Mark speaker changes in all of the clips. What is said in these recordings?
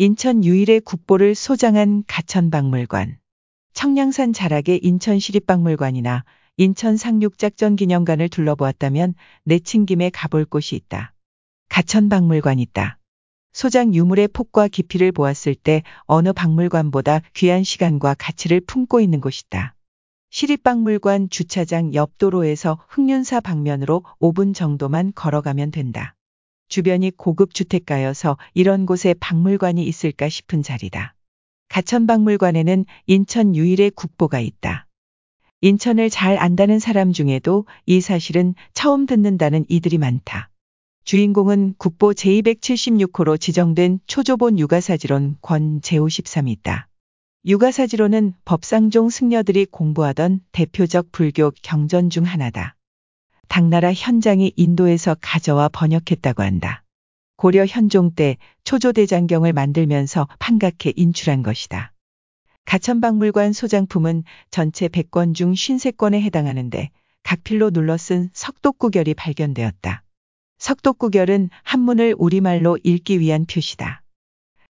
Speaker 1: 인천 유일의 국보를 소장한 가천박물관. 청량산 자락의 인천시립박물관이나 인천 상륙작전 기념관을 둘러보았다면 내친 김에 가볼 곳이 있다. 가천박물관 있다. 소장 유물의 폭과 깊이를 보았을 때 어느 박물관보다 귀한 시간과 가치를 품고 있는 곳이다. 시립박물관 주차장 옆 도로에서 흑륜사 방면으로 5분 정도만 걸어가면 된다. 주변이 고급 주택가여서 이런 곳에 박물관이 있을까 싶은 자리다. 가천박물관에는 인천 유일의 국보가 있다. 인천을 잘 안다는 사람 중에도 이 사실은 처음 듣는다는 이들이 많다. 주인공은 국보 제276호로 지정된 초조본 육아사지론 권제호 13이다. 육아사지론은 법상종 승려들이 공부하던 대표적 불교 경전 중 하나다. 당나라 현장이 인도에서 가져와 번역했다고 한다. 고려 현종 때 초조대장경을 만들면서 판각해 인출한 것이다. 가천박물관 소장품은 전체 100권 중 53권에 해당하는데 각필로 눌러 쓴 석독구결이 발견되었다. 석독구결은 한문을 우리말로 읽기 위한 표시다.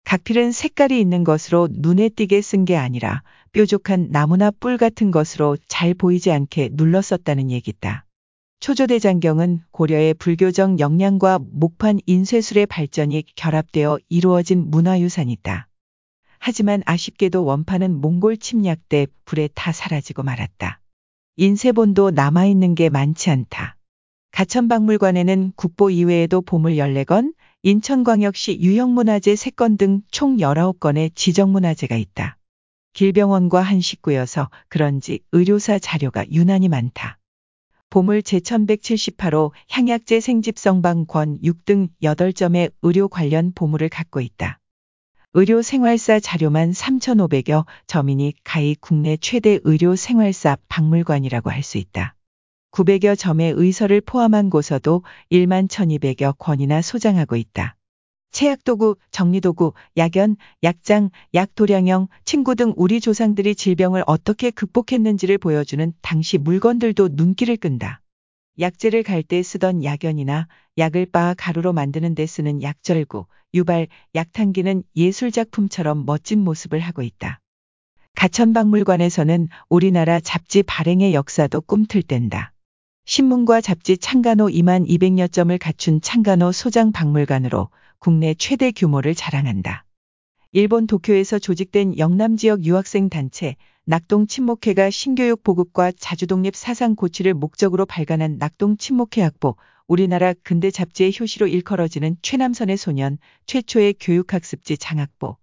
Speaker 1: 각필은 색깔이 있는 것으로 눈에 띄게 쓴 게 아니라 뾰족한 나무나 뿔 같은 것으로 잘 보이지 않게 눌러 썼다는 얘기다. 초조대 장경은 고려의 불교적 역량과 목판 인쇄술의 발전이 결합되어 이루어진 문화유산이다. 하지만 아쉽게도 원판은 몽골 침략 때 불에 타 사라지고 말았다. 인쇄본도 남아있는 게 많지 않다. 가천박물관에는 국보 이외에도 보물 14건, 인천광역시 유형문화재 3건 등 총 19건의 지정문화재가 있다. 길병원과 한식구여서 그런지 의료사 자료가 유난히 많다. 보물 제1178호 향약제 생집성방 권 6등 8점의 의료 관련 보물을 갖고 있다. 의료 생활사 자료만 3,500여 점이니 가히 국내 최대 의료 생활사 박물관이라고 할 수 있다. 900여 점의 의서를 포함한 고서도 1만 1200여 권이나 소장하고 있다. 체약도구, 정리도구, 약연, 약장, 약도량형, 친구 등 우리 조상들이 질병을 어떻게 극복했는지를 보여주는 당시 물건들도 눈길을 끈다. 약재를 갈 때 쓰던 약연이나 약을 빻아 가루로 만드는 데 쓰는 약절구, 유발, 약탕기는 예술작품처럼 멋진 모습을 하고 있다. 가천박물관에서는 우리나라 잡지 발행의 역사도 꿈틀댄다. 신문과 잡지 창간호 2만 200여 점을 갖춘 창간호 소장 박물관으로 국내 최대 규모를 자랑한다. 일본 도쿄에서 조직된 영남 지역 유학생 단체 낙동 친목회가 신교육 보급과 자주독립 사상 고취를 목적으로 발간한 낙동 친목회 학보, 우리나라 근대 잡지의 효시로 일컬어지는 최남선의 소년, 최초의 교육학습지 장학보,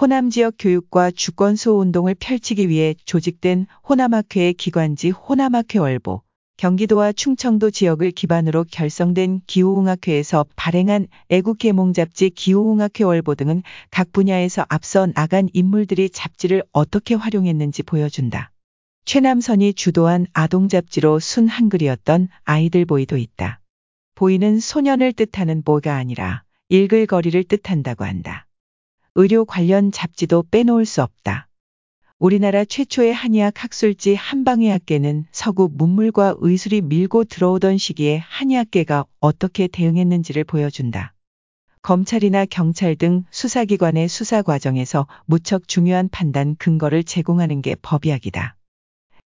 Speaker 1: 호남 지역 교육과 주권 수호 운동을 펼치기 위해 조직된 호남학회의 기관지 호남학회 월보, 경기도와 충청도 지역을 기반으로 결성된 기후공학회에서 발행한 애국계몽 잡지 기후공학회 월보 등은 각 분야에서 앞서 나간 인물들이 잡지를 어떻게 활용했는지 보여준다. 최남선이 주도한 아동 잡지로 순 한글이었던 아이들 보이도 있다. 보이는 소년을 뜻하는 보가 아니라 읽을 거리를 뜻한다고 한다. 의료 관련 잡지도 빼놓을 수 없다. 우리나라 최초의 한의학 학술지 한방의학계는 서구 문물과 의술이 밀고 들어오던 시기에 한의학계가 어떻게 대응했는지를 보여준다. 검찰이나 경찰 등 수사기관의 수사 과정에서 무척 중요한 판단 근거를 제공하는 게 법의학이다.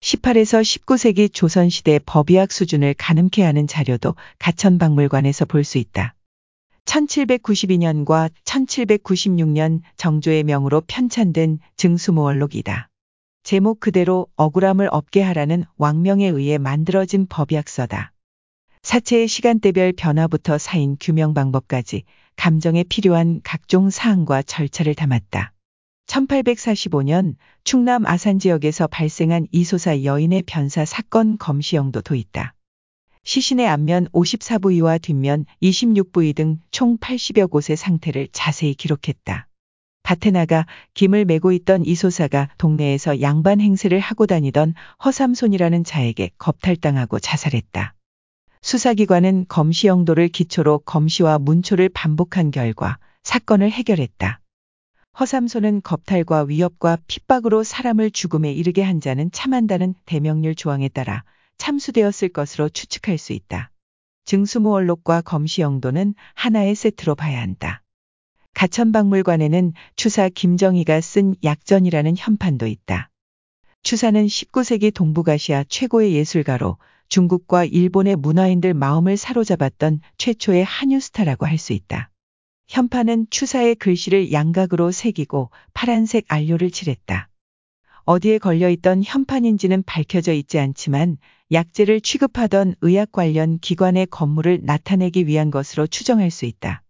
Speaker 1: 18에서 19세기 조선시대 법의학 수준을 가늠케 하는 자료도 가천박물관에서 볼 수 있다. 1792년과 1796년 정조의 명으로 편찬된 증수모월록이다. 제목 그대로 억울함을 없게 하라는 왕명에 의해 만들어진 법약서다. 사체의 시간대별 변화부터 사인 규명 방법까지 감정에 필요한 각종 사항과 절차를 담았다. 1845년 충남 아산 지역에서 발생한 이소사 여인의 변사 사건 검시형도 도있다. 시신의 앞면 54부위와 뒷면 26부위 등 총 80여 곳의 상태를 자세히 기록했다. 밭에 나가 김을 메고 있던 이소사가 동네에서 양반 행세를 하고 다니던 허삼손이라는 자에게 겁탈당하고 자살했다. 수사기관은 검시 영도를 기초로 검시와 문초를 반복한 결과 사건을 해결했다. 허삼손은 겁탈과 위협과 핍박으로 사람을 죽음에 이르게 한 자는 참한다는 대명률 조항에 따라 참수되었을 것으로 추측할 수 있다. 증수무얼록과 검시영도는 하나의 세트로 봐야 한다. 가천박물관에는 추사 김정희가 쓴 약전이라는 현판도 있다. 추사는 19세기 동북아시아 최고의 예술가로 중국과 일본의 문화인들 마음을 사로잡았던 최초의 한유 스타라고 할 수 있다. 현판은 추사의 글씨를 양각으로 새기고 파란색 안료를 칠했다. 어디에 걸려있던 현판인지는 밝혀져 있지 않지만 약재를 취급하던 의학 관련 기관의 건물을 나타내기 위한 것으로 추정할 수 있다.